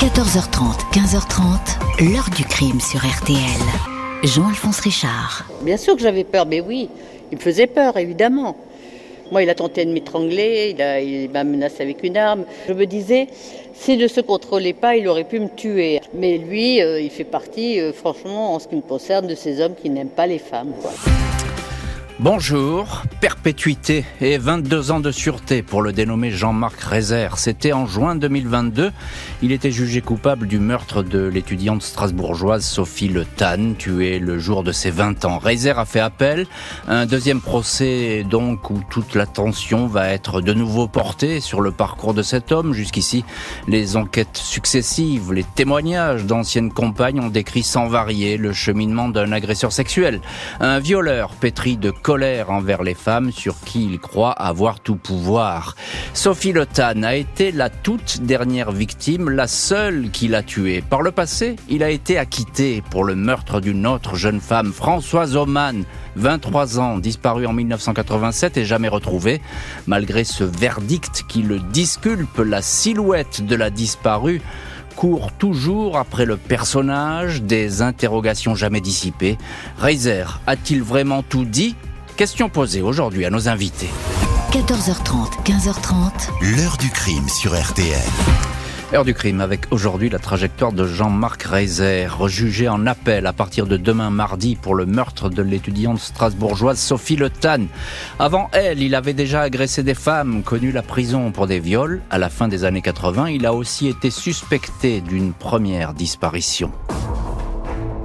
14h30, 15h30, l'heure du crime sur RTL. Jean-Alphonse Richard. Bien sûr que j'avais peur, mais oui, il me faisait peur, évidemment. Moi, il a tenté de m'étrangler, il, m'a menacé avec une arme. Je me disais, s'il ne se contrôlait pas, il aurait pu me tuer. Mais lui, euh, il fait partie, euh, franchement, en ce qui me concerne, de ces hommes qui n'aiment pas les femmes. Bonjour, perpétuité et 22 ans de sûreté pour le dénommé Jean-Marc Rézère. C'était en juin 2022. Il était jugé coupable du meurtre de l'étudiante strasbourgeoise Sophie Le Tan, tuée le jour de ses 20 ans. Rézère a fait appel. Un deuxième procès donc où toute l'attention va être de nouveau portée sur le parcours de cet homme. Jusqu'ici, les enquêtes successives, les témoignages d'anciennes compagnes ont décrit sans varier le cheminement d'un agresseur sexuel. Un violeur pétri de colère envers les femmes sur qui il croit avoir tout pouvoir. Sophie Le a été la toute dernière victime, la seule qu'il a tuée. Par le passé, il a été acquitté pour le meurtre d'une autre jeune femme, Françoise Oman, 23 ans, disparue en 1987 et jamais retrouvée. Malgré ce verdict qui le disculpe, la silhouette de la disparue court toujours après le personnage, des interrogations jamais dissipées. Reiser a-t-il vraiment tout dit? Question posée aujourd'hui à nos invités. 14h30, 15h30. L'heure du crime sur RTL. Heure du crime avec aujourd'hui la trajectoire de Jean-Marc Reiser, jugé en appel à partir de demain mardi pour le meurtre de l'étudiante strasbourgeoise Sophie Le Tan. Avant elle, il avait déjà agressé des femmes, connu la prison pour des viols. À la fin des années 80, il a aussi été suspecté d'une première disparition.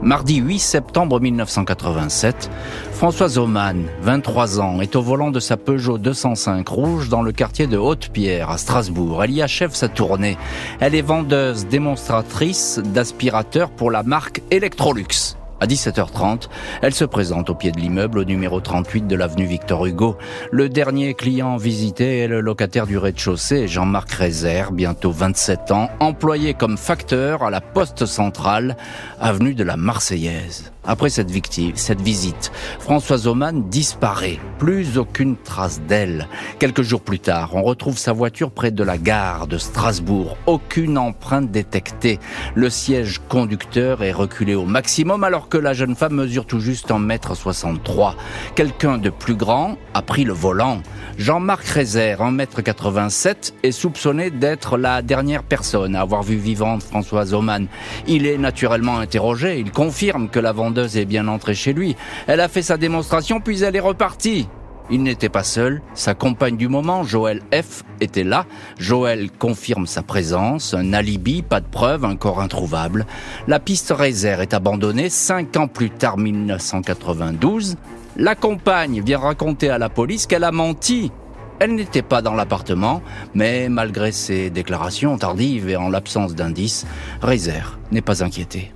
Mardi 8 septembre 1987, Françoise Oman, 23 ans, est au volant de sa Peugeot 205 rouge dans le quartier de Haute-Pierre à Strasbourg. Elle y achève sa tournée. Elle est vendeuse démonstratrice d'aspirateurs pour la marque Electrolux. À 17h30, elle se présente au pied de l'immeuble au numéro 38 de l'avenue Victor Hugo. Le dernier client visité est le locataire du rez-de-chaussée, Jean-Marc Rézère, bientôt 27 ans, employé comme facteur à la poste centrale, avenue de la Marseillaise. Après cette, victime, cette visite, Françoise Oman disparaît. Plus aucune trace d'elle. Quelques jours plus tard, on retrouve sa voiture près de la gare de Strasbourg. Aucune empreinte détectée. Le siège conducteur est reculé au maximum alors que la jeune femme mesure tout juste 1m63. Quelqu'un de plus grand a pris le volant. Jean-Marc Rézère, 1m87, est soupçonné d'être la dernière personne à avoir vu vivante Françoise Oman. Il est naturellement interrogé. Il confirme que la est bien entrée chez lui. Elle a fait sa démonstration puis elle est repartie. Il n'était pas seul, sa compagne du moment, Joël F, était là. Joël confirme sa présence, un alibi, pas de preuve, un corps introuvable. La piste réserve est abandonnée cinq ans plus tard, 1992. La compagne vient raconter à la police qu'elle a menti. Elle n'était pas dans l'appartement, mais malgré ses déclarations tardives et en l'absence d'indices, Reiser n'est pas inquiété.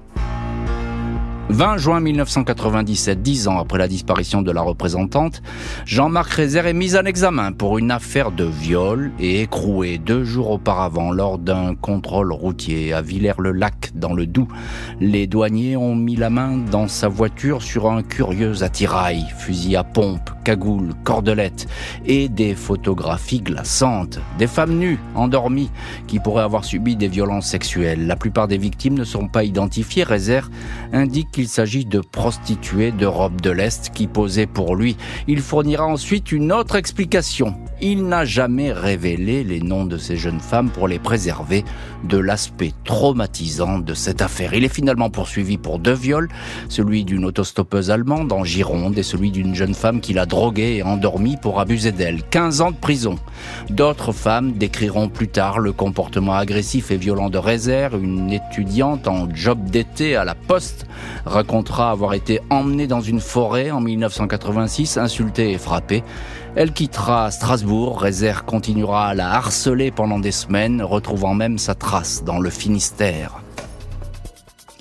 20 juin 1997, dix ans après la disparition de la représentante, Jean-Marc Rézère est mis en examen pour une affaire de viol et écroué deux jours auparavant lors d'un contrôle routier à Villers-le-Lac dans le Doubs. Les douaniers ont mis la main dans sa voiture sur un curieux attirail, fusil à pompe, cagoule, cordelette et des photographies glaçantes. Des femmes nues, endormies, qui pourraient avoir subi des violences sexuelles. La plupart des victimes ne sont pas identifiées. Rézère indique il s'agit de prostituées d'Europe de l'Est qui posaient pour lui. Il fournira ensuite une autre explication. Il n'a jamais révélé les noms de ces jeunes femmes pour les préserver de l'aspect traumatisant de cette affaire. Il est finalement poursuivi pour deux viols, celui d'une autostoppeuse allemande en Gironde et celui d'une jeune femme qu'il a droguée et endormie pour abuser d'elle. 15 ans de prison. D'autres femmes décriront plus tard le comportement agressif et violent de Rézère, une étudiante en job d'été à la poste, racontera avoir été emmenée dans une forêt en 1986, insultée et frappée. Elle quittera Strasbourg, Rézère continuera à la harceler pendant des semaines, retrouvant même sa trace dans le Finistère.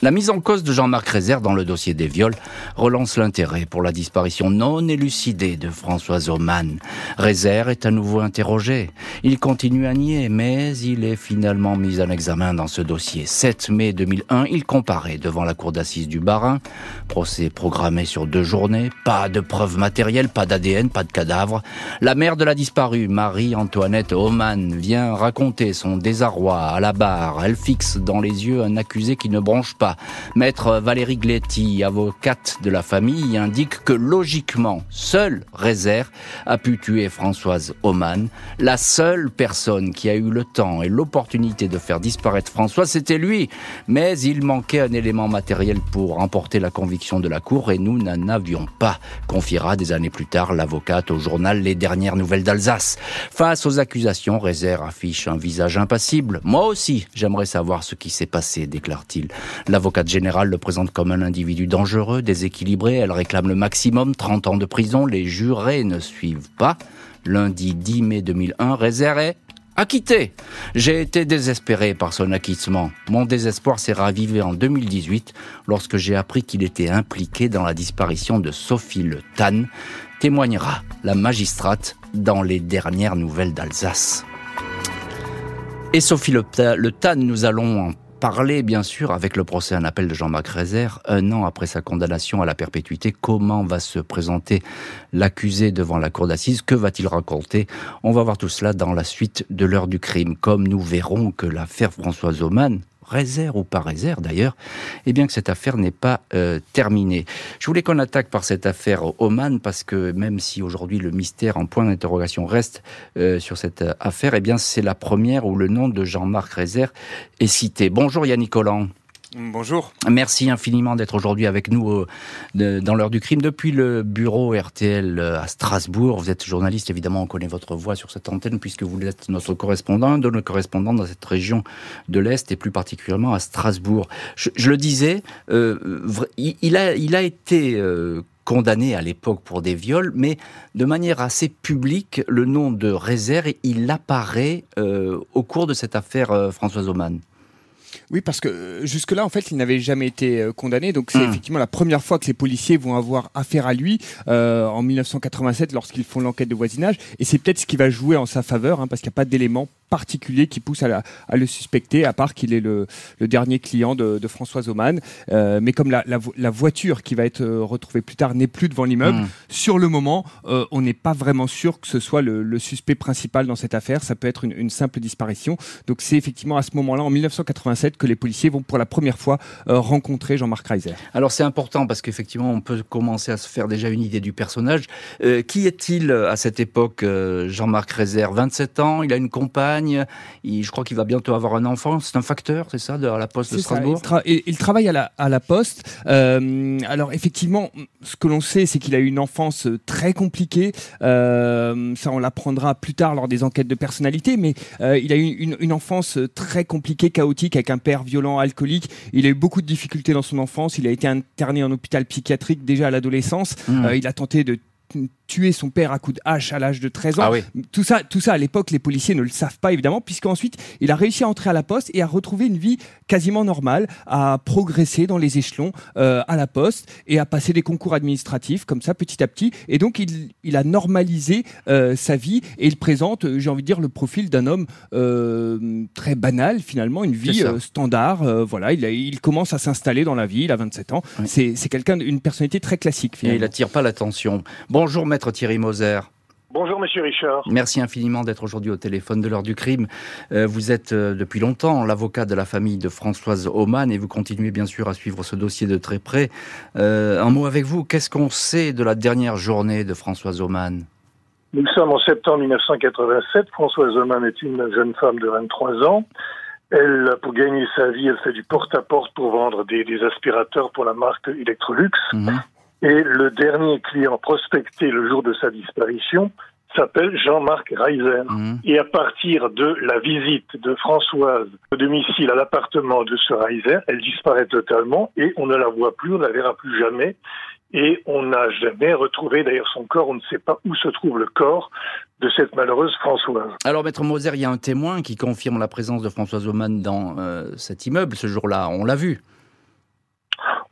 La mise en cause de Jean-Marc Rézère dans le dossier des viols relance l'intérêt pour la disparition non élucidée de Françoise Oman. Rézère est à nouveau interrogé. Il continue à nier, mais il est finalement mis en examen dans ce dossier. 7 mai 2001, il comparaît devant la cour d'assises du Barin. Procès programmé sur deux journées. Pas de preuves matérielles, pas d'ADN, pas de cadavre. La mère de la disparue, Marie-Antoinette Oman, vient raconter son désarroi à la barre. Elle fixe dans les yeux un accusé qui ne bronche pas Maître Valérie Gletti, avocate de la famille, indique que logiquement, seul Rézère a pu tuer Françoise Oman. La seule personne qui a eu le temps et l'opportunité de faire disparaître Françoise, c'était lui. Mais il manquait un élément matériel pour remporter la conviction de la Cour et nous n'en avions pas, confiera des années plus tard l'avocate au journal Les Dernières Nouvelles d'Alsace. Face aux accusations, Rézère affiche un visage impassible. Moi aussi, j'aimerais savoir ce qui s'est passé, déclare-t-il. L'avocate générale le présente comme un individu dangereux, déséquilibré. Elle réclame le maximum, 30 ans de prison. Les jurés ne suivent pas. Lundi 10 mai 2001, réservé acquitté. J'ai été désespéré par son acquittement. Mon désespoir s'est ravivé en 2018 lorsque j'ai appris qu'il était impliqué dans la disparition de Sophie Le Tan, témoignera la magistrate dans les dernières nouvelles d'Alsace. Et Sophie Le Tan, nous allons en parler, bien sûr, avec le procès en appel de Jean-Marc Rézère, un an après sa condamnation à la perpétuité. Comment va se présenter l'accusé devant la cour d'assises? Que va-t-il raconter? On va voir tout cela dans la suite de l'heure du crime. Comme nous verrons que l'affaire Françoise Oman réserve ou pas réserve d'ailleurs, eh bien que cette affaire n'est pas euh, terminée. Je voulais qu'on attaque par cette affaire Oman parce que même si aujourd'hui le mystère en point d'interrogation reste euh, sur cette affaire, eh bien c'est la première où le nom de Jean-Marc Rézère est cité. Bonjour Yannick Collant. Bonjour. Merci infiniment d'être aujourd'hui avec nous euh, dans l'heure du crime depuis le bureau RTL euh, à Strasbourg. Vous êtes journaliste, évidemment, on connaît votre voix sur cette antenne puisque vous êtes notre correspondant, de nos correspondants dans cette région de l'Est et plus particulièrement à Strasbourg. Je, le disais, euh, il, a, été condamné à l'époque pour des viols, mais de manière assez publique, le nom de Rézère, il apparaît au cours de cette affaire Françoise Oman. Oui, parce que euh, jusque-là, en fait, il n'avait jamais été euh, condamné. Donc, c'est hmm. effectivement la première fois que les policiers vont avoir affaire à lui euh, en 1987 lorsqu'ils font l'enquête de voisinage. Et c'est peut-être ce qui va jouer en sa faveur, hein, parce qu'il n'y a pas d'éléments particulier qui pousse à, le suspecter, à part qu'il est le, dernier client de, Françoise Oman. Euh, mais comme la, voiture qui va être euh, retrouvée plus tard n'est plus devant l'immeuble, hmm. sur le moment, euh, on n'est pas vraiment sûr que ce soit le, suspect principal dans cette affaire. Ça peut être une, simple disparition. Donc c'est effectivement à ce moment-là, en 1987, que les policiers vont pour la première fois rencontrer Jean-Marc Reiser. Alors c'est important parce qu'effectivement, on peut commencer à se faire déjà une idée du personnage. qui est-il à cette époque, Jean-Marc Reiser? 27 ans, il a une compagne? Je crois qu'il va bientôt avoir un enfant. C'est un facteur, c'est ça, de la Poste de Strasbourg il, travaille à la, à la Poste. Euh, alors effectivement, ce que l'on sait, c'est qu'il a eu une enfance très compliquée. Euh, ça, on l'apprendra plus tard lors des enquêtes de personnalité. Mais euh, il a eu une, une, enfance très compliquée, chaotique, avec un père violent, alcoolique. Il a eu beaucoup de difficultés dans son enfance. Il a été interné en hôpital psychiatrique déjà à l'adolescence. Mmh. il a tenté de tuer son père à coups de hache à l'âge de 13 ans. Ah tout ça, tout ça à l'époque, les policiers ne le savent pas évidemment, puisqu'ensuite il a réussi à entrer à la poste et à retrouver une vie quasiment normale, à progresser dans les échelons euh, à la poste et à passer des concours administratifs comme ça petit à petit. Et donc il, il a normalisé euh, sa vie et il présente, euh, j'ai envie de dire, le profil d'un homme très banal finalement, une vie standard. voilà, il, il commence à s'installer dans la vie. Il a 27 ans. C'est quelqu'un d'une personnalité très classique. Finalement. Et il attire pas l'attention. Bonjour maître Thierry Moser. Bonjour Monsieur Richard. Merci infiniment d'être aujourd'hui au téléphone de l'heure du crime. Euh, vous êtes euh, depuis longtemps l'avocat de la famille de Françoise Oman et vous continuez bien sûr à suivre ce dossier de très près. Euh, un mot avec vous, qu'est-ce qu'on sait de la dernière journée de Françoise Oman Nous sommes en septembre 1987. Françoise Oman est une jeune femme de 23 ans. Elle, pour gagner sa vie, elle fait du porte-à-porte pour vendre des, aspirateurs pour la marque Electrolux. Mhm. Et le dernier client prospecté le jour de sa disparition s'appelle Jean-Marc Reiser. Mhm. Et à partir de la visite de Françoise au domicile à l'appartement de ce Reiser, elle disparaît totalement et on ne la voit plus, on ne la verra plus jamais. Et on n'a jamais retrouvé d'ailleurs son corps, on ne sait pas où se trouve le corps de cette malheureuse Françoise. Alors, Maître Moser, il y a un témoin qui confirme la présence de Françoise Oman dans euh, cet immeuble ce jour-là. On l'a vu.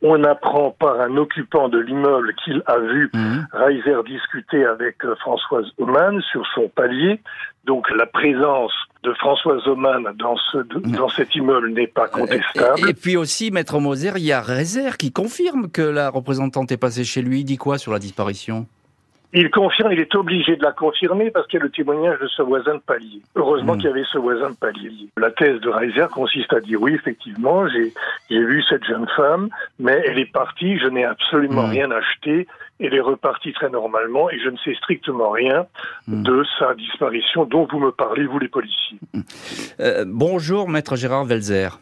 On apprend par un occupant de l'immeuble qu'il a vu Mhm. Reiser discuter avec euh, Françoise Oman sur son palier. Donc la présence de Françoise Oman dans, ce, dans cet immeuble n'est pas contestable. Et, et puis aussi, Maître Moser, il y a Rézère qui confirme que la représentante est passée chez lui. Il dit quoi sur la disparition? Il confirme, il est obligé de la confirmer parce qu'il y a le témoignage de ce voisin de palier. Heureusement Mm. qu'il y avait ce voisin de palier. La thèse de Reiser consiste à dire oui, effectivement, j'ai j'ai vu cette jeune femme, mais elle est partie, je n'ai absolument Mm. rien acheté, elle est repartie très normalement et je ne sais strictement rien Mm. de sa disparition dont vous me parlez, vous les policiers. Euh, Bonjour, Maître Gérard Velzer.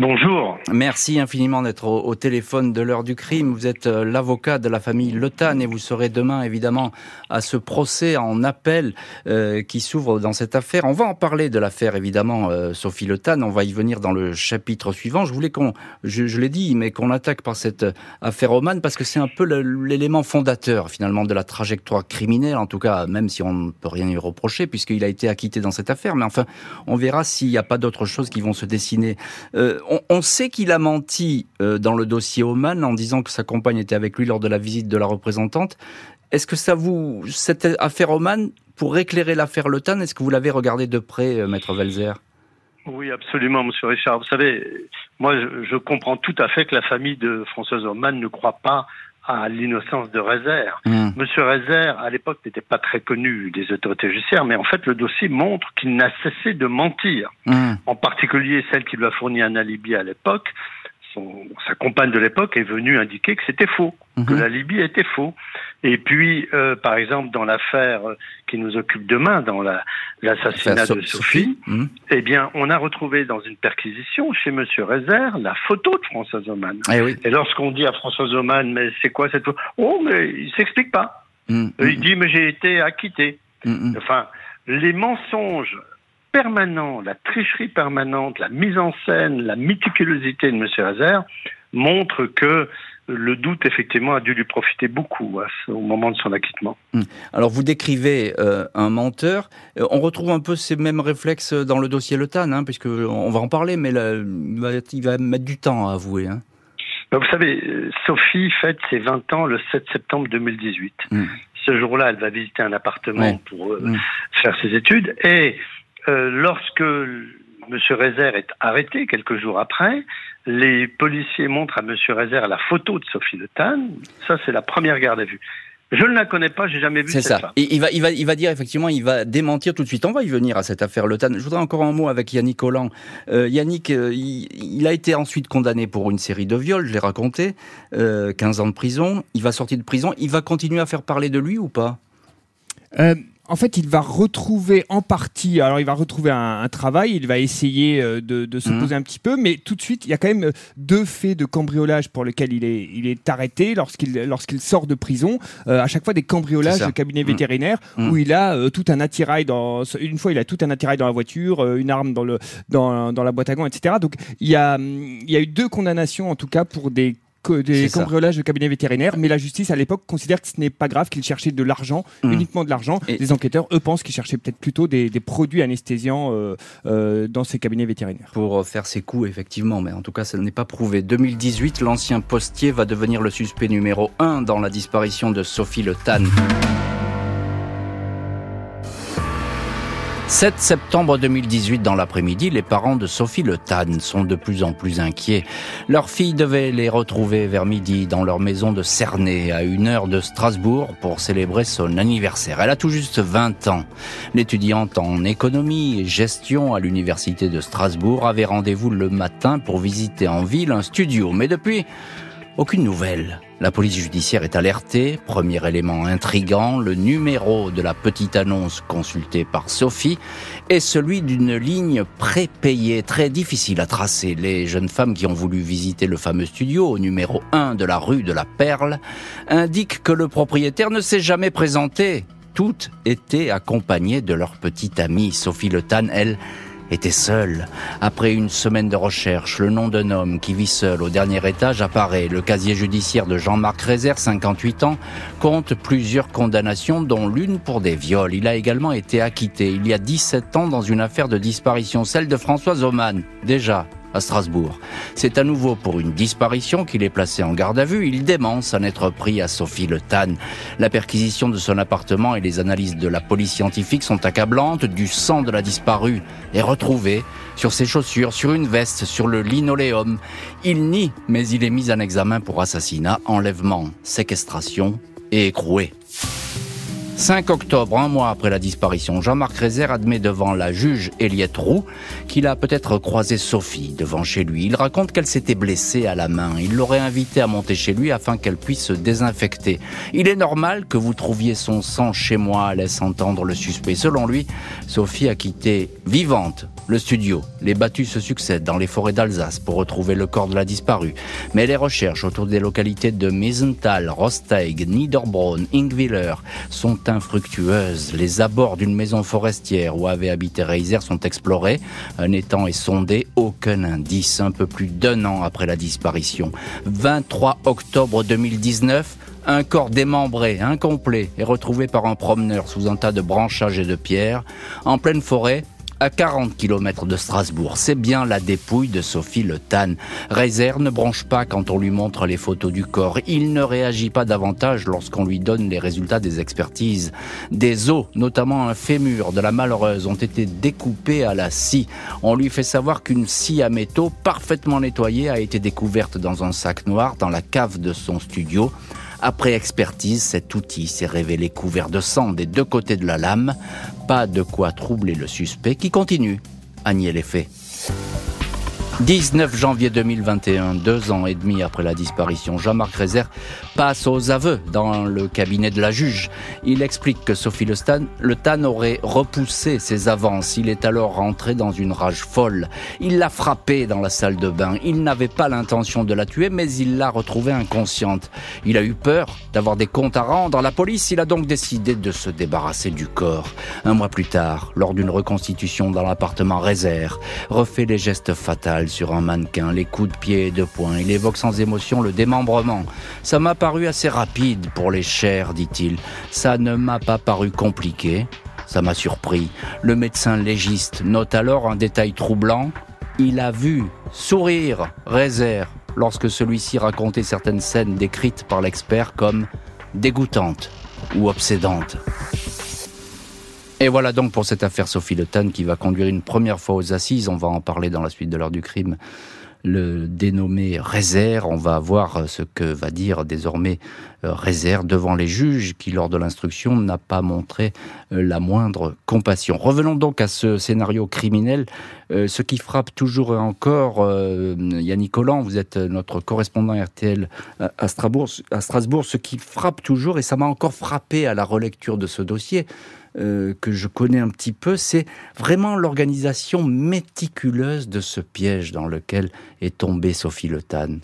Bonjour. Merci infiniment d'être au, téléphone de l'heure du crime. Vous êtes euh, l'avocat de la famille Le Tan et vous serez demain évidemment à ce procès en appel euh, qui s'ouvre dans cette affaire. On va en parler de l'affaire évidemment, euh, Sophie Le Tan. On va y venir dans le chapitre suivant. Je voulais qu'on, je, je l'ai dit, mais qu'on attaque par cette euh, affaire Oman parce que c'est un peu l'élément fondateur finalement de la trajectoire criminelle. En tout cas, même si on ne peut rien lui reprocher puisqu'il a été acquitté dans cette affaire. Mais enfin, on verra s'il n'y a pas d'autres choses qui vont se dessiner. Euh, on, sait qu'il a menti euh, dans le dossier Oman en disant que sa compagne était avec lui lors de la visite de la représentante. Est-ce que ça vous, cette affaire Oman, pour éclairer l'affaire Le est-ce que vous l'avez regardé de près, euh, Maître Velzer Oui, absolument, Monsieur Richard. Vous savez, moi, je comprends tout à fait que la famille de Françoise Oman ne croit pas à l'innocence de Rézère. Hum, Monsieur Rézère, à l'époque, n'était pas très connu des autorités judiciaires, mais en fait, le dossier montre qu'il n'a cessé de mentir. hum, En particulier, celle qui lui a fourni un alibi à l'époque, son, sa compagne de l'époque est venue indiquer que c'était faux, que mhm. l'alibi était faux. Et puis, euh, par exemple, dans l'affaire qui nous occupe demain, dans la- l'assassinat de So- Sophie, hum. eh bien, on a retrouvé dans une perquisition chez Monsieur Rézère la photo de Françoise Oman. Eh oui. Et lorsqu'on dit à Françoise Oman, mais c'est quoi cette photo Oh, mais il s'explique pas. Euh, Il dit, mais j'ai été acquitté. Enfin, les mensonges permanents, la tricherie permanente, la mise en scène, la méticulosité de M. Rézère montrent que le doute, effectivement, a dû lui profiter beaucoup ce- au moment de son acquittement. Alors vous décrivez euh, un menteur. Euh, on retrouve un peu ces mêmes réflexes dans le dossier Le Tan, hein, puisque on va en parler, mais là, il, va, mettre du temps à avouer. Hein. Ben, Vous savez, euh, Sophie fête ses 20 ans le 7 septembre 2018. Mm. Ce jour-là, elle va visiter un appartement pour euh, Mm. faire ses études. Et euh, lorsque M. Rézère est arrêté quelques jours après, les policiers montrent à M. Rézère la photo de Sophie Le Tan. Ça, c'est la première garde à vue. Je ne la connais pas, j'ai jamais vu C'est cette ça. femme. Et il va, il va, il va dire effectivement, il va démentir tout de suite. On va y venir à cette affaire Le Tan. Je voudrais encore un mot avec Yannick Collant. Euh, Yannick, euh, il, il a été ensuite condamné pour une série de viols, je l'ai raconté, euh, 15 ans de prison. Il va sortir de prison. Il va continuer à faire parler de lui ou pas? Euh, en fait, il va retrouver en partie, alors il va retrouver un, un travail, il va essayer euh, de, de se Mhm. poser un petit peu, mais tout de suite, il y a quand même euh, deux faits de cambriolage pour lesquels il est, il est arrêté lorsqu'il lorsqu'il sort de prison. Euh, à chaque fois, des cambriolages de cabinet Mhm. vétérinaire Mhm. où il a euh, tout un attirail dans. Une fois, il a tout un attirail dans la voiture, euh, une arme dans, le, dans, dans la boîte à gants, etc. Donc, il y, a, hum, il y a eu deux condamnations, en tout cas, pour des des cambriolages de cabinet vétérinaire, mais la justice à l'époque considère que ce n'est pas grave qu'il cherchait de l'argent, Mhm. uniquement de l'argent. Et- Les enquêteurs, eux, pensent qu'ils cherchaient peut-être plutôt des, des produits anesthésiants euh, euh, dans ces cabinets vétérinaires. pour faire ses coups, effectivement, mais en tout cas, ça n'est pas prouvé. 2018, l'ancien postier va devenir le suspect numéro 1 dans la disparition de Sophie Le Tan. 7 septembre 2018, dans l'après-midi, les parents de Sophie Le Tan sont de plus en plus inquiets. Leur fille devait les retrouver vers midi dans leur maison de Cernay, à une heure de Strasbourg, pour célébrer son anniversaire. Elle a tout juste 20 ans. L'étudiante en économie et gestion à l'université de Strasbourg avait rendez-vous le matin pour visiter en ville un studio. Mais depuis, aucune nouvelle. La police judiciaire est alertée. Premier élément intrigant, le numéro de la petite annonce consultée par Sophie est celui d'une ligne prépayée, très difficile à tracer. Les jeunes femmes qui ont voulu visiter le fameux studio au numéro 1 de la rue de la Perle indiquent que le propriétaire ne s'est jamais présenté. Toutes étaient accompagnées de leur petite amie. Sophie Le Tan, elle, était seule. Après une semaine de recherche, le nom d'un homme qui vit seul au dernier étage apparaît. Le casier judiciaire de Jean-Marc Rézère, 58 ans, compte plusieurs condamnations, dont l'une pour des viols. Il a également été acquitté il y a 17 ans dans une affaire de disparition, celle de Françoise Oman. Déjà, à Strasbourg. C'est à nouveau pour une disparition qu'il est placé en garde à vue. Il dément s'en être pris à Sophie Le Tan. La perquisition de son appartement et les analyses de la police scientifique sont accablantes. Du sang de la disparue est retrouvé sur ses chaussures, sur une veste, sur le linoléum. Il nie, mais il est mis en examen pour assassinat, enlèvement, séquestration et écroué. 5 octobre, un mois après la disparition, Jean-Marc Rézère admet devant la juge Eliette Roux qu'il a peut-être croisé Sophie devant chez lui. Il raconte qu'elle s'était blessée à la main. Il l'aurait invitée à monter chez lui afin qu'elle puisse se désinfecter. Il est normal que vous trouviez son sang chez moi, laisse entendre le suspect. Selon lui, Sophie a quitté vivante le studio. Les battus se succèdent dans les forêts d'Alsace pour retrouver le corps de la disparue. Mais les recherches autour des localités de Miesenthal, Rosteig, Niederbronn, Ingwiller sont infructueuses. Les abords d'une maison forestière où avait habité Reiser sont explorés. Un étang est sondé, aucun indice. Un peu plus d'un an après la disparition. 23 octobre 2019, un corps démembré, incomplet, est retrouvé par un promeneur sous un tas de branchages et de pierres. En pleine forêt, à 40 km de Strasbourg. C'est bien la dépouille de Sophie Le Tan. Reiser ne branche pas quand on lui montre les photos du corps. Il ne réagit pas davantage lorsqu'on lui donne les résultats des expertises. Des os, notamment un fémur de la malheureuse, ont été découpés à la scie. On lui fait savoir qu'une scie à métaux parfaitement nettoyée a été découverte dans un sac noir dans la cave de son studio. Après expertise, cet outil s'est révélé couvert de sang des deux côtés de la lame. Pas de quoi troubler le suspect qui continue à nier les faits. 19 janvier 2021, deux ans et demi après la disparition, Jean-Marc Rézère passe aux aveux dans le cabinet de la juge. Il explique que Sophie Le, Stan, le Tan aurait repoussé ses avances. Il est alors rentré dans une rage folle. Il l'a frappée dans la salle de bain. Il n'avait pas l'intention de la tuer, mais il l'a retrouvée inconsciente. Il a eu peur d'avoir des comptes à rendre. La police, il a donc décidé de se débarrasser du corps. Un mois plus tard, lors d'une reconstitution dans l'appartement Rézère, refait les gestes fatals sur un mannequin, les coups de pied et de poing. Il évoque sans émotion le démembrement. Ça m'a paru assez rapide pour les chairs, dit-il. Ça ne m'a pas paru compliqué. Ça m'a surpris. Le médecin légiste note alors un détail troublant. Il a vu sourire Rézère lorsque celui-ci racontait certaines scènes décrites par l'expert comme dégoûtantes ou obsédantes. Et voilà donc pour cette affaire Sophie Le qui va conduire une première fois aux assises. On va en parler dans la suite de l'heure du crime. Le dénommé Rézère, on va voir ce que va dire désormais euh, Rézère devant les juges qui, lors de l'instruction, n'a pas montré euh, la moindre compassion. Revenons donc à ce scénario criminel. Euh, ce qui frappe toujours et encore, Yannick Collant, vous êtes notre correspondant RTL à Strasbourg, ce qui frappe toujours, et ça m'a encore frappé à la relecture de ce dossier, euh, que je connais un petit peu, c'est vraiment l'organisation méticuleuse de ce piège dans lequel est tombée Sophie Le Tan.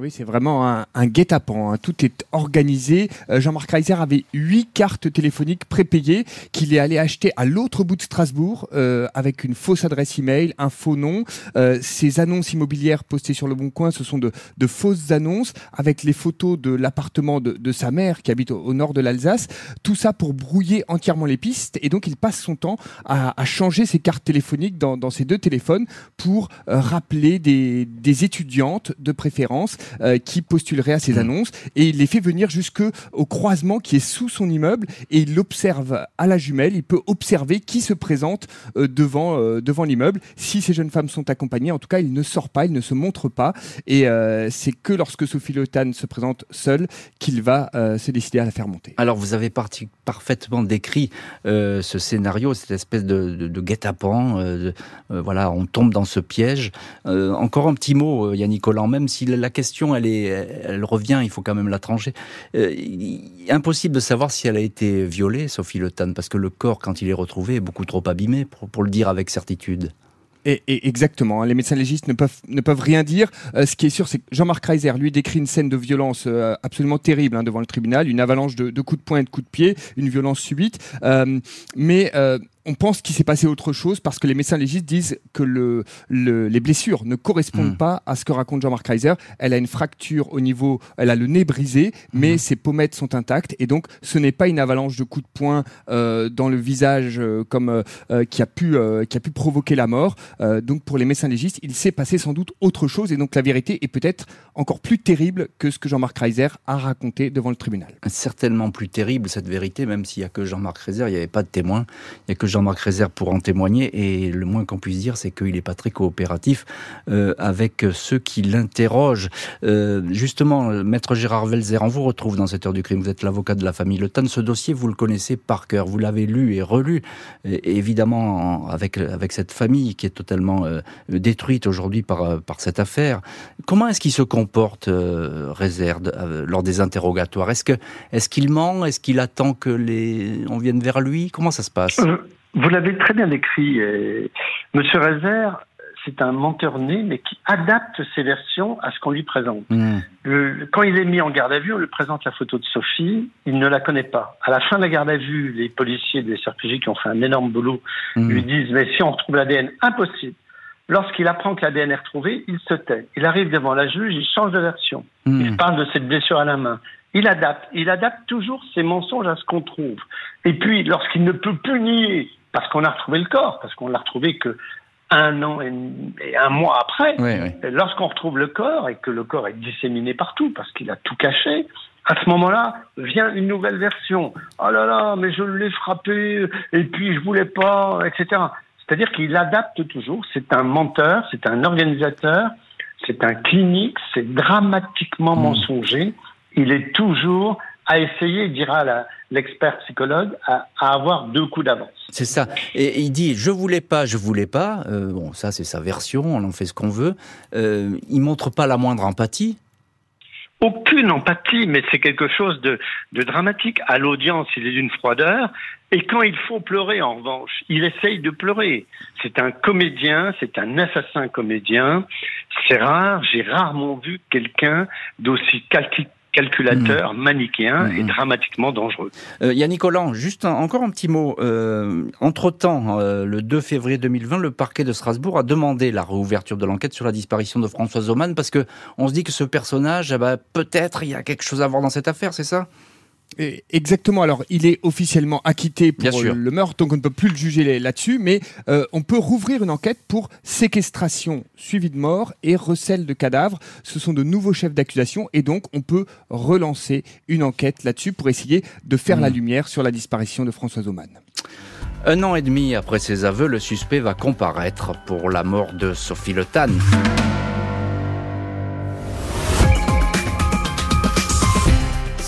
Oui, c'est vraiment un, guet-apens. Hein. Tout est organisé. Euh, Jean-Marc Reiser avait huit cartes téléphoniques prépayées qu'il est allé acheter à l'autre bout de Strasbourg euh, avec une fausse adresse email, un faux nom. Euh, ces annonces immobilières postées sur le Bon Coin, ce sont de, fausses annonces avec les photos de l'appartement de, sa mère qui habite au, nord de l'Alsace. Tout ça pour brouiller entièrement les pistes. Et donc, il passe son temps à, changer ses cartes téléphoniques dans, ses deux téléphones pour euh, rappeler des étudiantes de préférence euh, qui postulerait à ces mmh. annonces et il les fait venir jusque au croisement qui est sous son immeuble et il l'observe à la jumelle. Il peut observer qui se présente euh, devant euh, devant l'immeuble. Si ces jeunes femmes sont accompagnées, en tout cas, il ne sort pas, il ne se montre pas et c'est que lorsque Sophie Lotan se présente seule qu'il va se décider à la faire monter. Alors vous avez parfaitement décrit ce scénario, cette espèce de, de, de guet-apens. voilà, on tombe dans ce piège. encore un petit mot, Yannick Collant, même si la question question, elle, revient, il faut quand même la trancher. Euh, impossible de savoir si elle a été violée, Sophie Le Tan, parce que le corps, quand il est retrouvé, est beaucoup trop abîmé pour, le dire avec certitude. Et, exactement, hein. les médecins légistes ne peuvent, rien dire. Euh, ce qui est sûr, c'est que Jean-Marc Reiser, lui, décrit une scène de violence euh, absolument terrible hein, devant le tribunal, une avalanche de, coups de poing et de coups de pied, une violence subite. Mais on pense qu'il s'est passé autre chose parce que les médecins légistes disent que le, les blessures ne correspondent mm. pas à ce que raconte Jean-Marc Reiser. Elle a une fracture au niveau, elle a le nez brisé, mais mm. ses pommettes sont intactes et donc ce n'est pas une avalanche de coups de poing euh, dans le visage euh, comme euh, qui a pu qui a pu provoquer la mort. donc pour les médecins légistes, il s'est passé sans doute autre chose et donc la vérité est peut-être encore plus terrible que ce que Jean-Marc Reiser a raconté devant le tribunal. Certainement plus terrible cette vérité, même s'il n'y a que Jean-Marc Reiser, il n'y avait pas de témoin, il n'y a que Jean-Marc Reiser pour en témoigner et le moins qu'on puisse dire, c'est qu'il n'est pas très coopératif avec ceux qui l'interrogent. justement, maître Gérard Velzer, on vous retrouve dans cette heure du crime. Vous êtes l'avocat de la famille Le Tan. Ce dossier, vous le connaissez par cœur, vous l'avez lu et relu, évidemment avec, avec cette famille qui est totalement euh, détruite aujourd'hui par, euh, par cette affaire. Comment est-ce qu'il se comporte, euh, Réserve, lors des interrogatoires? Est-ce qu'il ment? Est-ce qu'il attend que les on vienne vers lui? Comment ça se passe? Vous l'avez très bien décrit. Monsieur Réserve c'est un menteur né, mais qui adapte ses versions à ce qu'on lui présente. Quand il est mis en garde à vue, on lui présente la photo de Sophie, il ne la connaît pas. À la fin de la garde à vue, les policiers des SRPJ qui ont fait un énorme boulot hmm. lui disent Mais si on retrouve l'ADN, impossible. Lorsqu'il apprend que l'ADN est retrouvé, il se tait. Il arrive devant la juge, il change de version. Hmm. Il parle de cette blessure à la main. Il adapte. Il adapte toujours ses mensonges à ce qu'on trouve. Et puis, lorsqu'il ne peut plus nier parce qu'on a retrouvé le corps, parce qu'on l'a retrouvé que un an et, un mois après, lorsqu'on retrouve le corps et que le corps est disséminé partout parce qu'il a tout caché, à ce moment-là vient une nouvelle version. Oh là là, mais je l'ai frappé et puis je voulais pas, etc. C'est-à-dire qu'il adapte toujours. C'est un menteur, c'est un organisateur, c'est un clinique, c'est dramatiquement hmm. mensonger. Il est toujours à essayer, dira l'expert psychologue, à, avoir deux coups d'avance. C'est ça. Et il dit je voulais pas, je voulais pas. Euh, bon, ça c'est sa version, on en fait ce qu'on veut. Euh, il montre pas la moindre empathie. Aucune empathie, mais c'est quelque chose de, de dramatique. À l'audience, il est d'une froideur. Et quand il faut pleurer, en revanche, il essaye de pleurer. C'est un comédien, c'est un assassin comédien. C'est rare, j'ai rarement vu quelqu'un d'aussi calculateur, mmh. manichéen et mmh. dramatiquement dangereux. Euh, Yannick Holland, juste encore un petit mot. Euh, entre-temps, euh, le 2 février 2020, le parquet de Strasbourg a demandé la réouverture de l'enquête sur la disparition de Françoise Oman parce que on se dit que ce personnage, eh ben, peut-être il y a quelque chose à voir dans cette affaire, c'est ça? Exactement. Alors, il est officiellement acquitté pour le meurtre, donc on ne peut plus le juger là-dessus, mais euh, on peut rouvrir une enquête pour séquestration suivie de mort et recel de cadavres. Ce sont de nouveaux chefs d'accusation et donc on peut relancer une enquête là-dessus pour essayer de faire la hmm. lumière sur la disparition de Françoise Oman. Un an et demi après ses aveux, le suspect va comparaître pour la mort de Sophie Le Tan.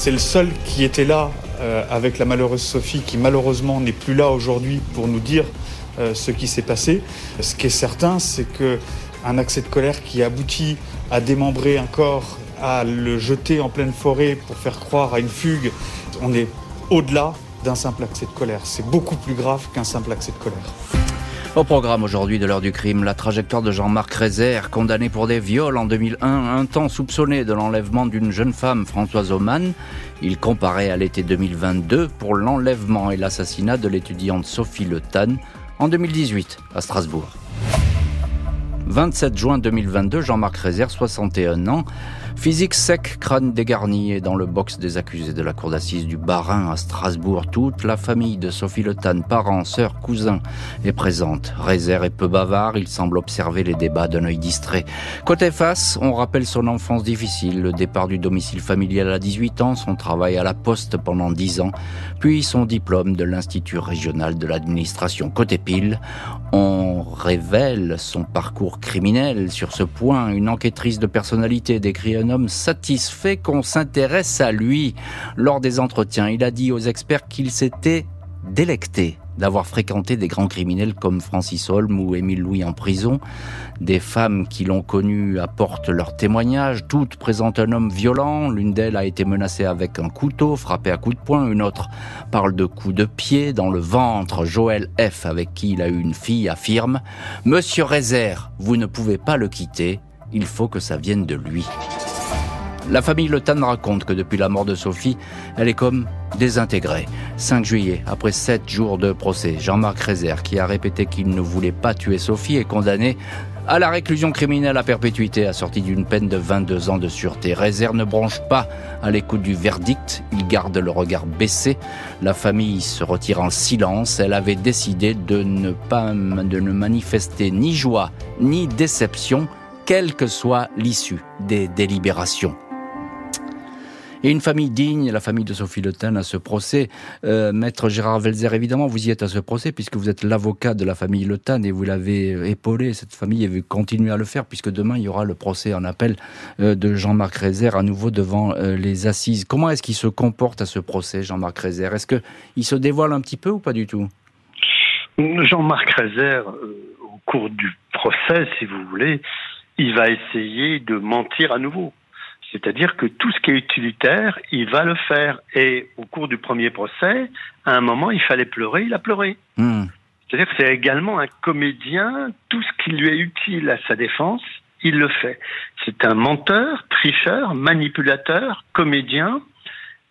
C'est le seul qui était là euh, avec la malheureuse Sophie, qui malheureusement n'est plus là aujourd'hui pour nous dire euh, ce qui s'est passé. Ce qui est certain, c'est que un accès de colère qui aboutit à démembrer un corps, à le jeter en pleine forêt pour faire croire à une fugue, on est au-delà d'un simple accès de colère. C'est beaucoup plus grave qu'un simple accès de colère. Au programme aujourd'hui de l'heure du crime, la trajectoire de Jean-Marc Rézère, condamné pour des viols en 2001, un temps soupçonné de l'enlèvement d'une jeune femme, Françoise Oman. Il comparait à l'été 2022 pour l'enlèvement et l'assassinat de l'étudiante Sophie Le Tan en 2018 à Strasbourg. 27 juin 2022, Jean-Marc Rézère, 61 ans, Physique sec, crâne dégarni et dans le box des accusés de la cour d'assises du Barin à Strasbourg. Toute la famille de Sophie Le Tan, parents, sœurs, cousins, est présente. Réserve et peu bavard, il semble observer les débats d'un œil distrait. Côté face, on rappelle son enfance difficile, le départ du domicile familial à 18 ans, son travail à la poste pendant 10 ans, puis son diplôme de l'Institut régional de l'administration. Côté pile, on révèle son parcours criminel. Sur ce point, une enquêtrice de personnalité décrit un homme satisfait qu'on s'intéresse à lui. Lors des entretiens, il a dit aux experts qu'il s'était délecté d'avoir fréquenté des grands criminels comme Francis Holm ou Émile Louis en prison. Des femmes qui l'ont connu apportent leurs témoignages. Toutes présentent un homme violent. L'une d'elles a été menacée avec un couteau, frappée à coups de poing. Une autre parle de coups de pied dans le ventre. Joël F, avec qui il a eu une fille, affirme Monsieur Rézère, vous ne pouvez pas le quitter. Il faut que ça vienne de lui. La famille Le Tan raconte que depuis la mort de Sophie, elle est comme désintégré. 5 juillet, après 7 jours de procès, Jean-Marc Rézère, qui a répété qu'il ne voulait pas tuer Sophie, est condamné à la réclusion criminelle à perpétuité, assortie d'une peine de 22 ans de sûreté. Rézère ne bronche pas à l'écoute du verdict. Il garde le regard baissé. La famille se retire en silence. Elle avait décidé de ne pas, de ne manifester ni joie, ni déception, quelle que soit l'issue des délibérations. Et une famille digne, la famille de Sophie Le Tan à ce procès. Euh, Maître Gérard Velzer, évidemment, vous y êtes à ce procès puisque vous êtes l'avocat de la famille Le Tan et vous l'avez épaulé, cette famille, et vous continuez à le faire puisque demain il y aura le procès en appel euh, de Jean-Marc Rézère à nouveau devant euh, les assises. Comment est-ce qu'il se comporte à ce procès, Jean-Marc Rézère Est-ce qu'il se dévoile un petit peu ou pas du tout? Jean-Marc Rézère, au cours du procès, si vous voulez, il va essayer de mentir à nouveau. C'est-à-dire que tout ce qui est utilitaire, il va le faire. Et au cours du premier procès, à un moment, il fallait pleurer, il a pleuré. Hmm. C'est-à-dire que c'est également un comédien, tout ce qui lui est utile à sa défense, il le fait. C'est un menteur, tricheur, manipulateur, comédien,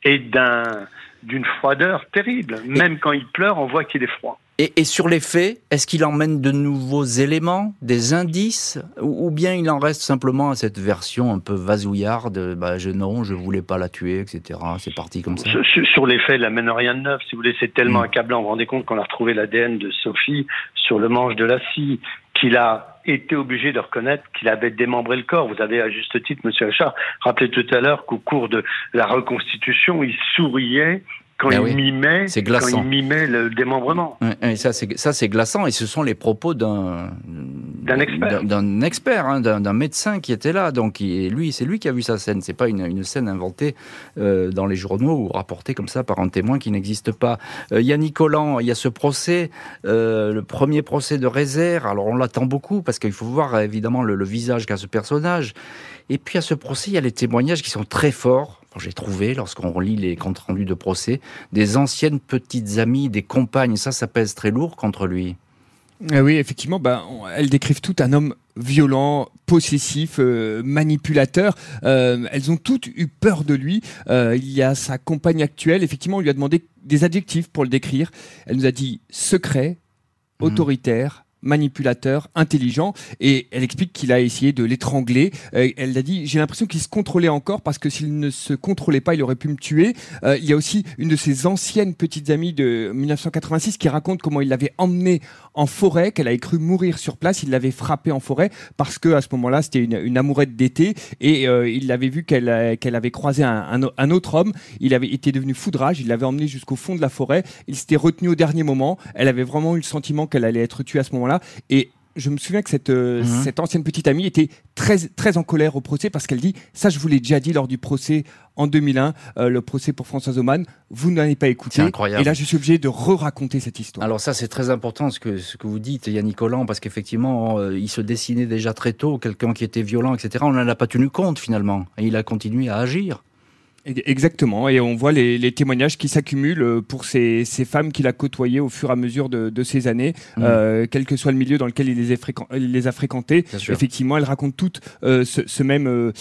et d'un d'une froideur terrible. Même quand il pleure, on voit qu'il est froid. Et, sur les faits, est-ce qu'il emmène de nouveaux éléments, des indices, ou, bien il en reste simplement à cette version un peu vasouillarde, bah, je, non, je voulais pas la tuer, etc. C'est parti comme ça. Sur, les faits, il n'amène rien de neuf. Si vous voulez, c'est tellement mm. accablant. Vous vous rendez compte qu'on a retrouvé l'ADN de Sophie sur le manche de la scie, qu'il a été obligé de reconnaître qu'il avait démembré le corps. Vous avez à juste titre, Monsieur Richard, rappelé tout à l'heure qu'au cours de la reconstitution, il souriait quand, ben il, mimait, quand il mimait le démembrement. ça, c'est ça, c'est glaçant. Et ce sont les propos d'un d'un expert, d'un expert, hein, d'un médecin qui était là. Donc, lui, c'est lui qui a vu sa scène. C'est pas une, une, scène inventée euh, dans les journaux ou rapportée comme ça par un témoin qui n'existe pas. Euh, il y a Nicolas, il y a ce procès, euh, le premier procès de Rézère. Alors, on l'attend beaucoup parce qu'il faut voir évidemment le, le visage qu'a ce personnage. Et puis à ce procès, il y a les témoignages qui sont très forts j'ai trouvé, lorsqu'on lit les comptes rendus de procès, des anciennes petites amies, des compagnes. Ça, ça pèse très lourd contre lui. Ah oui, effectivement, bah, elles décrivent tout un homme violent, possessif, euh, manipulateur. Euh, elles ont toutes eu peur de lui. Euh, il y a sa compagne actuelle. Effectivement, on lui a demandé des adjectifs pour le décrire. Elle nous a dit secret, mmh. autoritaire, manipulateur, intelligent, et elle explique qu'il a essayé de l'étrangler. Euh, elle a dit, j'ai l'impression qu'il se contrôlait encore parce que s'il ne se contrôlait pas, il aurait pu me tuer. Euh, il y a aussi une de ses anciennes petites amies de 1986 qui raconte comment il l'avait emmenée en forêt, qu'elle avait cru mourir sur place, il l'avait frappée en forêt parce que à ce moment-là, c'était une, amourette d'été et euh, il avait vu qu'elle qu'elle avait croisé un, autre homme. Il avait été devenu foudrage, il l'avait emmenée jusqu'au fond de la forêt. Il s'était retenu au dernier moment. Elle avait vraiment eu le sentiment qu'elle allait être tuée à ce moment-là et je me souviens que cette, euh, mhm. cette ancienne petite amie était très, très en colère au procès parce qu'elle dit Ça, je vous l'ai déjà dit lors du procès en 2001, euh, le procès pour Françoise Oman, vous n'avez pas écouté. Incroyable. Et là, je suis obligé de re-raconter cette histoire. Alors, ça, c'est très important ce que, ce que vous dites, Yannick Collant, parce qu'effectivement, euh, il se dessinait déjà très tôt, quelqu'un qui était violent, etc. On n'en a pas tenu compte finalement. Et il a continué à agir. Exactement, et on voit les, témoignages qui s'accumulent euh, pour ces, femmes qu'il a côtoyées au fur et à mesure de, ces années, mmh. euh, quel que soit le milieu dans lequel il les, les a fréquentées. Effectivement, elles racontent toutes euh, ce, même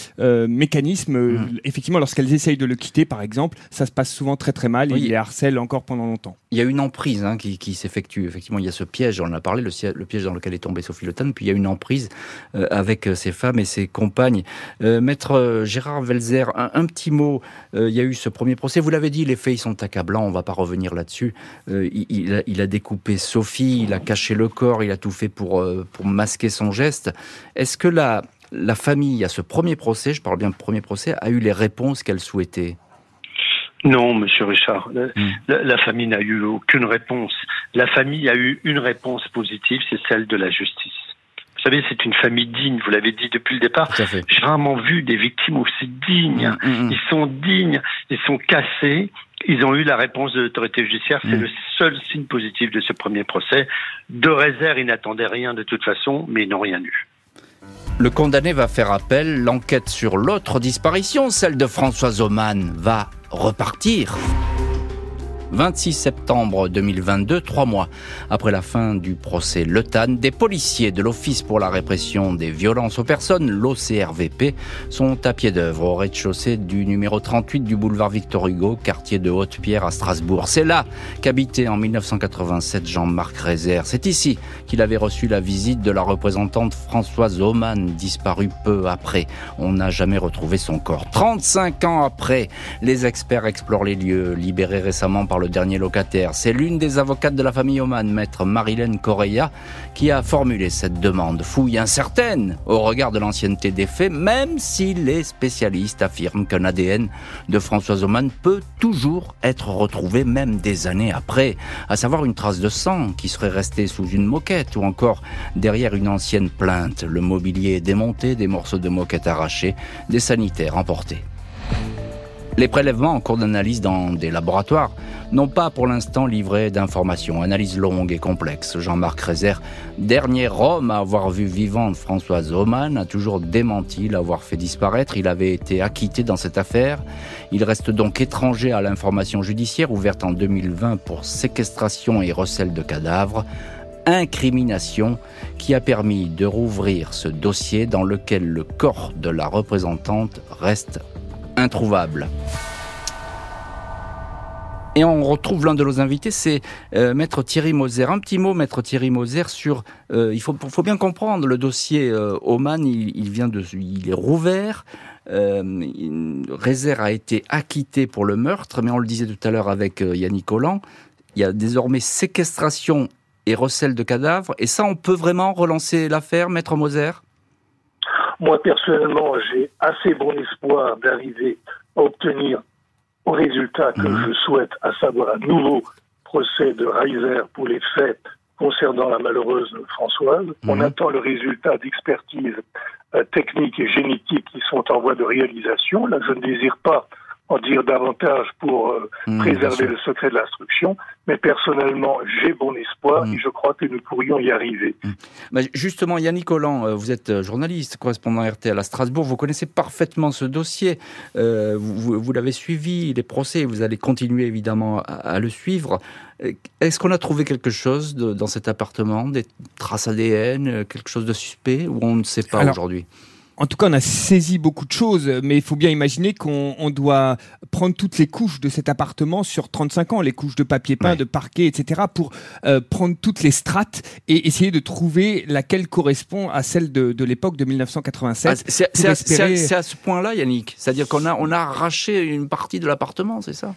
mécanisme. Mmh. Effectivement, lorsqu'elles essayent de le quitter, par exemple, ça se passe souvent très très mal et il les harcèle encore pendant longtemps. Il y a une emprise hein, qui, s'effectue. Effectivement, il y a ce piège, on en a parlé, le, piège dans lequel est tombée Sophie Le puis il y a une emprise avec ses femmes et ses compagnes. Maître Gérard Velzer, un petit mot il y a eu ce premier procès. Vous l'avez dit, les faits ils sont accablants, on ne va pas revenir là-dessus. Euh, il, a, découpé Sophie, il a caché le corps, il a tout fait pour, euh, pour masquer son geste. Est-ce que la, la famille, à ce premier procès, je parle bien de premier procès, a eu les réponses qu'elle souhaitait? Non, monsieur Richard, la, hmm. la famille n'a eu aucune réponse. La famille a eu une réponse positive, c'est celle de la justice. Vous savez, c'est une famille digne, vous l'avez dit depuis le départ. J'ai rarement vu des victimes aussi dignes. Mm, mm, mm. Ils sont dignes, ils sont cassés. Ils ont eu la réponse de l'autorité judiciaire. C'est le seul signe positif de ce premier procès. De réserve, ils n'attendaient rien de toute façon, mais ils n'ont rien eu. Le condamné va faire appel. L'enquête sur l'autre disparition, celle de Françoise Oman, va repartir. 26 septembre 2022, trois mois après la fin du procès Le Tan, des policiers de l'Office pour la répression des violences aux personnes, l'OCRVP, sont à pied d'œuvre au rez-de-chaussée du numéro 38 du boulevard Victor Hugo, quartier de Haute-Pierre à Strasbourg. C'est là qu'habitait en 1987 Jean-Marc Rézère. C'est ici qu'il avait reçu la visite de la représentante Françoise Oman, disparue peu après. On n'a jamais retrouvé son corps. 35 ans après, les experts explorent les lieux, libérés récemment par le dernier locataire. C'est l'une des avocates de la famille Oman, maître Marilène Correa, qui a formulé cette demande. Fouille incertaine au regard de l'ancienneté des faits, même si les spécialistes affirment qu'un ADN de Françoise Oman peut toujours être retrouvé même des années après, à savoir une trace de sang qui serait restée sous une moquette ou encore derrière une ancienne plainte. Le mobilier est démonté, des morceaux de moquette arrachés, des sanitaires emportés. Les prélèvements en cours d'analyse dans des laboratoires n'ont pas pour l'instant livré d'informations. Analyse longue et complexe. Jean-Marc Rézère, dernier homme à avoir vu vivante Françoise Oman, a toujours démenti l'avoir fait disparaître. Il avait été acquitté dans cette affaire. Il reste donc étranger à l'information judiciaire ouverte en 2020 pour séquestration et recel de cadavres incrimination qui a permis de rouvrir ce dossier dans lequel le corps de la représentante reste introuvable. Et on retrouve l'un de nos invités, c'est euh, Maître Thierry Moser. Un petit mot, Maître Thierry Moser, sur. Euh, il faut, bien comprendre le dossier euh, Oman. Il, vient de, il est rouvert. Rézère a été acquitté pour le meurtre, mais on le disait tout à l'heure avec Yannick Collant. Il y a désormais séquestration et recel de cadavres. Et ça, on peut vraiment relancer l'affaire, Maître Moser? Moi, personnellement, j'ai assez bon espoir d'arriver à obtenir au résultat que mhm. je souhaite, à savoir un nouveau procès de Reiser pour les faits concernant la malheureuse Françoise. On mhm. attend le résultat d'expertise euh, technique et génétique qui sont en voie de réalisation. Là, je ne désire pas en dire davantage pour euh, mmh, préserver le secret de l'instruction, mais personnellement, j'ai bon espoir mmh. et je crois que nous pourrions y arriver. Mmh. Bah, justement, Yannick Collant, euh, vous êtes euh, journaliste, correspondant RTL à Strasbourg, vous connaissez parfaitement ce dossier, vous, vous l'avez suivi, les procès, vous allez continuer évidemment à, à le suivre. Est-ce qu'on a trouvé quelque chose de, dans cet appartement, des traces ADN, quelque chose de suspect, ou on ne sait pas aujourd'hui? En tout cas, on a saisi beaucoup de choses, mais il faut bien imaginer qu'on doit prendre toutes les couches de cet appartement sur 35 ans, les couches de papier peint, de parquet, etc., pour euh, prendre toutes les strates et essayer de trouver laquelle correspond à celle de, de l'époque de 1987. Ah, c'est à, ce point-là, Yannick C'est-à-dire qu'on a, on a arraché une partie de l'appartement, c'est ça?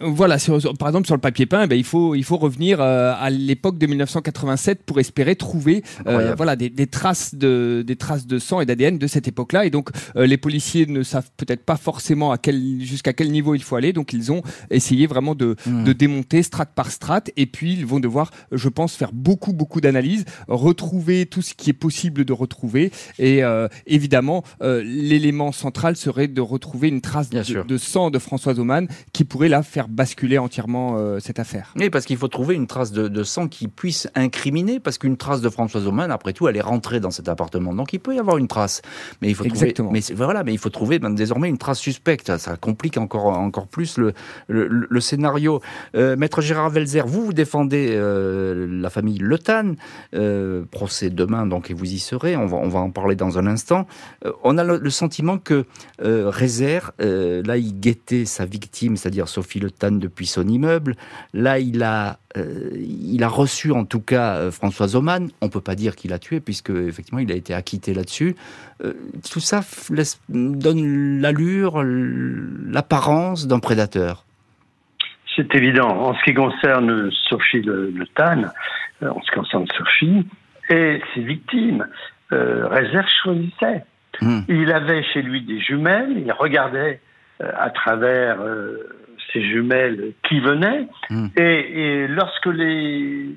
Voilà, par exemple, sur le papier peint, ben, il, faut, il faut revenir euh, à l'époque de 1987 pour espérer trouver euh, voilà, des, des, traces de, des traces de sang et d'ADN de cette époque-là. Et donc, euh, les policiers ne savent peut-être pas forcément à quel, jusqu'à quel niveau il faut aller. Donc, ils ont essayé vraiment de, mmh. de démonter strate par strate. Et puis, ils vont devoir, je pense, faire beaucoup, beaucoup d'analyses, retrouver tout ce qui est possible de retrouver. Et euh, évidemment, euh, l'élément central serait de retrouver une trace de, sang de Françoise Oman qui pourrait là faire basculer entièrement cette affaire. Oui, parce qu'il faut trouver une trace de, de, sang qui puisse incriminer, parce qu'une trace de Françoise Oman, après tout, elle est rentrée dans cet appartement. Donc il peut y avoir une trace. Mais il faut Exactement. trouver, mais voilà, mais il faut trouver ben, désormais une trace suspecte. Ça, complique encore encore plus le le, scénario. Euh, Maître Gérard Velzer, vous vous défendez euh, la famille Le Tan, euh, procès demain donc et vous y serez. On va on va en parler dans un instant. on a le, sentiment que Rézère, là, il guettait sa victime, c'est-à-dire Sophie Le Tan depuis son immeuble. Là, il a il a reçu en tout cas François Oman. On peut pas dire qu'il a tué puisque effectivement il a été acquitté là-dessus tout ça donne l'allure, l'apparence d'un prédateur. C'est évident. En ce qui concerne Sophie Le, Tan, euh, en ce qui concerne Sophie et ses victimes, euh, Réserve choisissait. Hmm. Il avait chez lui des jumelles, il regardait euh, à travers ces jumelles qui venaient, hmm. et, lorsque les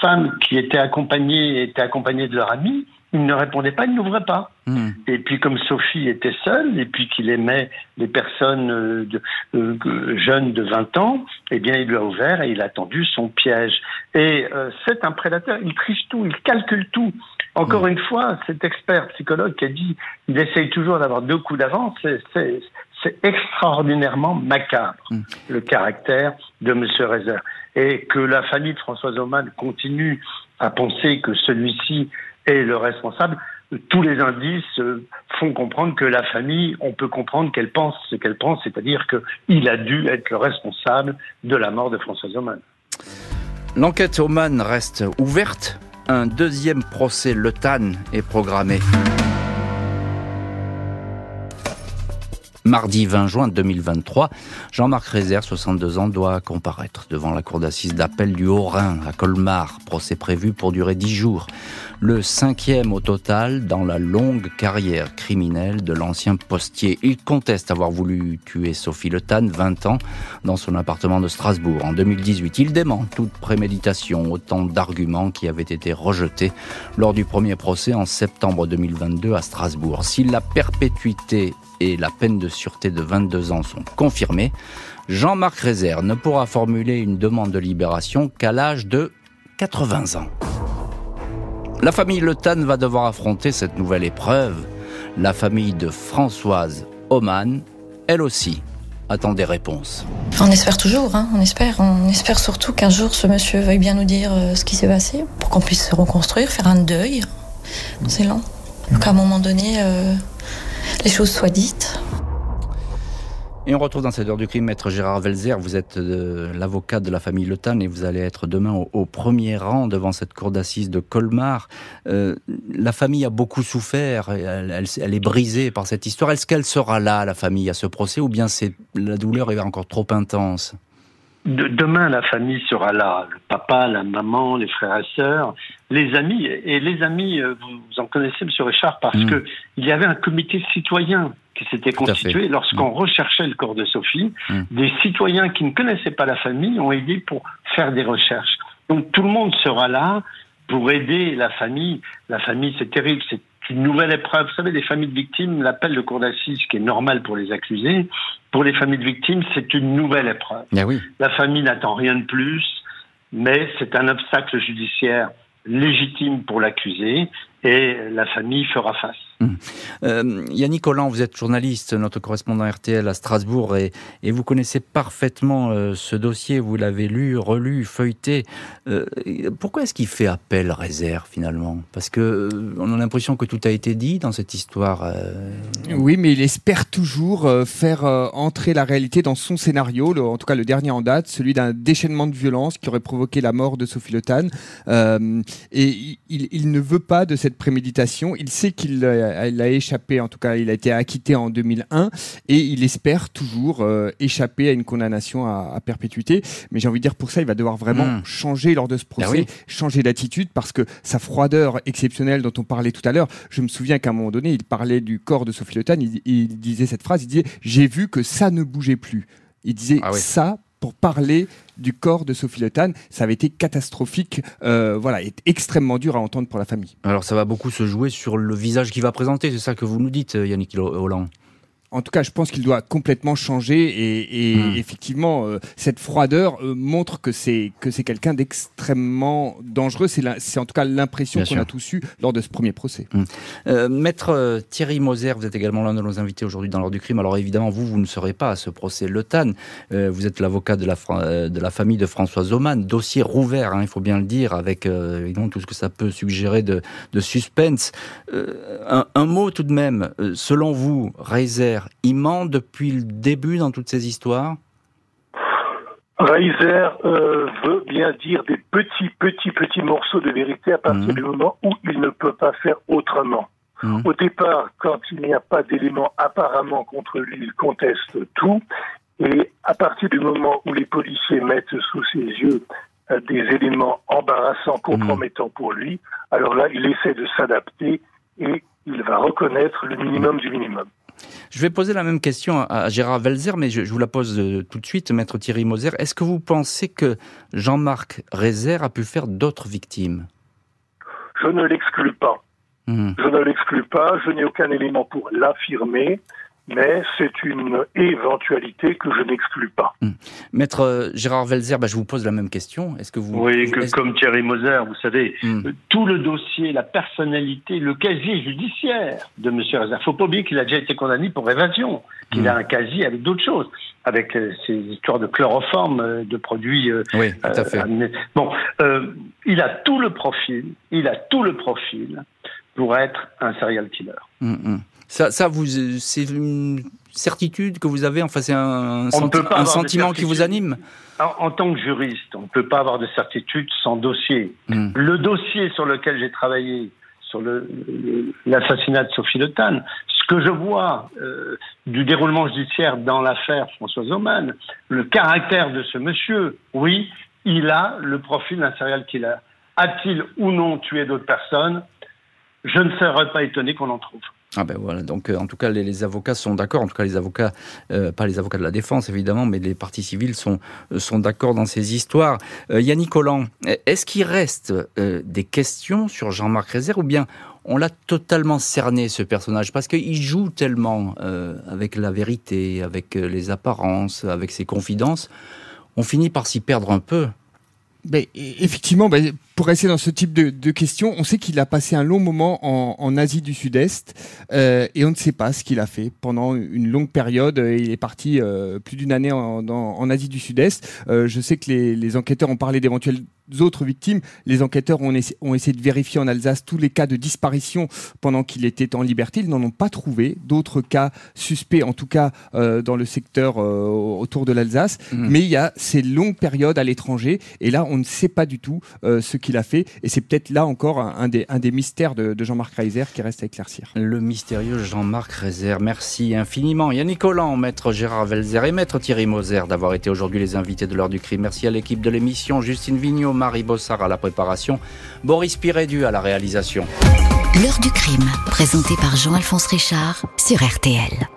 femmes qui étaient accompagnées étaient accompagnées de leur ami, il ne répondait pas, il n'ouvrait pas. Hmm. Et puis comme Sophie était seule, et puis qu'il aimait les personnes euh, de, euh, jeunes de 20 ans, eh bien il lui a ouvert et il a tendu son piège. Et euh, c'est un prédateur, il triche tout, il calcule tout. Encore hmm. une fois, cet expert psychologue qui a dit il essaye toujours d'avoir deux coups d'avance, c'est extraordinairement macabre, mm. le caractère de M. Rezer. Et que la famille de François Oman continue à penser que celui-ci est le responsable, tous les indices euh, font comprendre que la famille, on peut comprendre qu'elle pense ce qu'elle pense, c'est-à-dire qu'il a dû être le responsable de la mort de François Oman. L'enquête Oman reste ouverte. Un deuxième procès Le Tan est programmé. Mardi 20 juin 2023, Jean-Marc Rézère, 62 ans, doit comparaître devant la cour d'assises d'appel du Haut-Rhin à Colmar. Procès prévu pour durer 10 jours. Le cinquième au total dans la longue carrière criminelle de l'ancien postier. Il conteste avoir voulu tuer Sophie Le Tan, 20 ans, dans son appartement de Strasbourg en 2018. Il dément toute préméditation, autant d'arguments qui avaient été rejetés lors du premier procès en septembre 2022 à Strasbourg. Si la perpétuité et la peine de sûreté de 22 ans sont confirmées, Jean-Marc Rézère ne pourra formuler une demande de libération qu'à l'âge de 80 ans. La famille Le Tan va devoir affronter cette nouvelle épreuve. La famille de Françoise Oman, elle aussi, attend des réponses. On espère toujours, hein, on espère. On espère surtout qu'un jour ce monsieur veuille bien nous dire euh, ce qui s'est passé pour qu'on puisse se reconstruire, faire un deuil. C'est lent. qu'à un moment donné, euh, les choses soient dites. Et on retrouve dans cette heure du crime Maître Gérard Velzer. Vous êtes euh, l'avocat de la famille Le Tan et vous allez être demain au, premier rang devant cette cour d'assises de Colmar. Euh, la famille a beaucoup souffert, elle, est brisée par cette histoire. Est-ce qu'elle sera là, la famille, à ce procès, ou bien c'est la douleur est encore trop intense? Demain, la famille sera là. Le papa, la maman, les frères et sœurs, les amis. Et les amis, euh, vous, en connaissez, M. Richard, parce qu'il mm. que il y avait un comité citoyen qui s'était constitué lorsqu'on mm. recherchait le corps de Sophie. Mm. Des citoyens qui ne connaissaient pas la famille ont aidé pour faire des recherches. Donc tout le monde sera là pour aider la famille. La famille, c'est terrible, c'est une nouvelle épreuve. Vous savez, les familles de victimes, l'appel de cour d'assises, qui est normal pour les accusés, pour les familles de victimes, c'est une nouvelle épreuve. Ah oui. La famille n'attend rien de plus, mais c'est un obstacle judiciaire légitime pour l'accusé et la famille fera face. Hum. Euh, Yannick Collant, vous êtes journaliste, notre correspondant RTL à Strasbourg, et, vous connaissez parfaitement euh, ce dossier, vous l'avez lu, relu, feuilleté. Euh, pourquoi est-ce qu'il fait appel réserve finalement? Parce que on a l'impression que tout a été dit dans cette histoire. Oui, mais il espère toujours faire entrer la réalité dans son scénario, en tout cas le dernier en date, celui d'un déchaînement de violence qui aurait provoqué la mort de Sophie Le Tan. et il, il, ne veut pas de cette préméditation. Il sait qu'il il a échappé, en tout cas, il a été acquitté en 2001 et il espère toujours euh, échapper à une condamnation à, perpétuité. Mais j'ai envie de dire, pour ça, il va devoir vraiment hmm. changer lors de ce ben procès, changer d'attitude parce que sa froideur exceptionnelle dont on parlait tout à l'heure, je me souviens qu'à un moment donné, il parlait du corps de Sophie Le Tan, il, disait cette phrase, il disait « j'ai vu que ça ne bougeait plus ». Il disait ah ça pour parler du corps de Sophie Le Tan. Ça avait été catastrophique, euh, voilà, et extrêmement dur à entendre pour la famille. Alors ça va beaucoup se jouer sur le visage qu'il va présenter, c'est ça que vous nous dites, Yannick Holland en tout cas, je pense qu'il doit complètement changer et, hmm. effectivement, euh, cette froideur euh, montre que c'est que c'est quelqu'un d'extrêmement dangereux. C'est en tout cas l'impression qu'on a tous eu lors de ce premier procès. Hmm. Euh, Maître Thierry Moser, vous êtes également l'un de nos invités aujourd'hui dans l'ordre du crime. Alors évidemment, vous, vous ne serez pas à ce procès Le Tan. vous êtes l'avocat de la de la famille de François Oman. Dossier rouvert, hein, il faut bien le dire, avec tout ce que ça peut suggérer de, de suspense. Un, un, mot tout de même. selon vous, Reiser il ment depuis le début dans toutes ces histoires? Reiser euh, veut bien dire des petits, petits, petits morceaux de vérité à partir mhm. du moment où il ne peut pas faire autrement. Mhm. Au départ, quand il n'y a pas d'éléments apparemment contre lui, il conteste tout. Et à partir du moment où les policiers mettent sous ses yeux euh, des éléments embarrassants, compromettants pour lui, alors là, il essaie de s'adapter et il va reconnaître le minimum du minimum. Je vais poser la même question à Gérard Velzer, mais je, vous la pose euh, tout de suite, maître Thierry Moser. Est-ce que vous pensez que Jean-Marc Rézer a pu faire d'autres victimes? Je ne l'exclus pas. Hmm. Je ne l'exclus pas, je n'ai aucun élément pour l'affirmer, mais c'est une éventualité que je n'exclus pas. Hmm. Maître euh, Gérard Velzer, bah, je vous pose la même question. Est-ce que vous Oui, que, comme Thierry Moser, vous savez, hmm. tout le dossier, la personnalité, le casier judiciaire de M. Rezer. Faut pas oublier qu'il a déjà été condamné pour évasion, qu'il hmm. a un casier avec d'autres choses, avec euh, ces histoires de chloroforme, euh, de produits. oui, tout à fait. bon, il a tout le profil, il a tout le profil pour être un serial killer. Ça, ça vous, c'est une certitude que vous avez. Enfin, c'est un, un sentiment qui vous anime. En, tant que juriste, on ne peut pas avoir de certitude sans dossier. Hmm. Le dossier sur lequel j'ai travaillé, sur l'assassinat de Sophie Le Tan, ce que je vois euh, du déroulement judiciaire dans l'affaire François Oman, le caractère de ce monsieur, oui, il a le profil d'un serial killer. A-t-il ou non tué d'autres personnes? Je ne serais pas étonné qu'on en trouve. Ah ben voilà, donc euh, en tout cas les, avocats sont d'accord, en tout cas les avocats, euh, pas les avocats de la défense évidemment, mais les partis civils sont, euh, sont d'accord dans ces histoires. Yannick Collant, est-ce qu'il reste des questions sur Jean-Marc Rézère ou bien on l'a totalement cerné ce personnage? Parce qu'il joue tellement avec la vérité, avec les apparences, avec ses confidences, on finit par s'y perdre un peu. Ben, effectivement, ben, pour rester dans ce type de, de questions, on sait qu'il a passé un long moment en, Asie du Sud-Est euh, et on ne sait pas ce qu'il a fait pendant une longue période. Il est parti euh, plus d'une année en, Asie du Sud-Est. Euh, je sais que les, les enquêteurs ont parlé d'éventuelles autres victimes. Les enquêteurs ont, ont, essayé de vérifier en Alsace tous les cas de disparition pendant qu'il était en liberté. Ils n'en ont pas trouvé d'autres cas suspects, en tout cas euh, dans le secteur euh, autour de l'Alsace. Mmh. Mais il y a ces longues périodes à l'étranger et là, on ne sait pas du tout euh, ce qu'il a fait. Et c'est peut-être là encore un, des, un des, mystères de, de Jean-Marc Reiser qui reste à éclaircir. Le mystérieux Jean-Marc Reiser. Merci infiniment. Yannick Collant, maître Gérard Velzer et maître Thierry Moser d'avoir été aujourd'hui les invités de l'heure du crime. Merci à l'équipe de l'émission, Justine Vignot, Marie Bossard à la préparation, Boris Pirédu à la réalisation. L'heure du crime, présenté par Jean-Alphonse Richard sur RTL.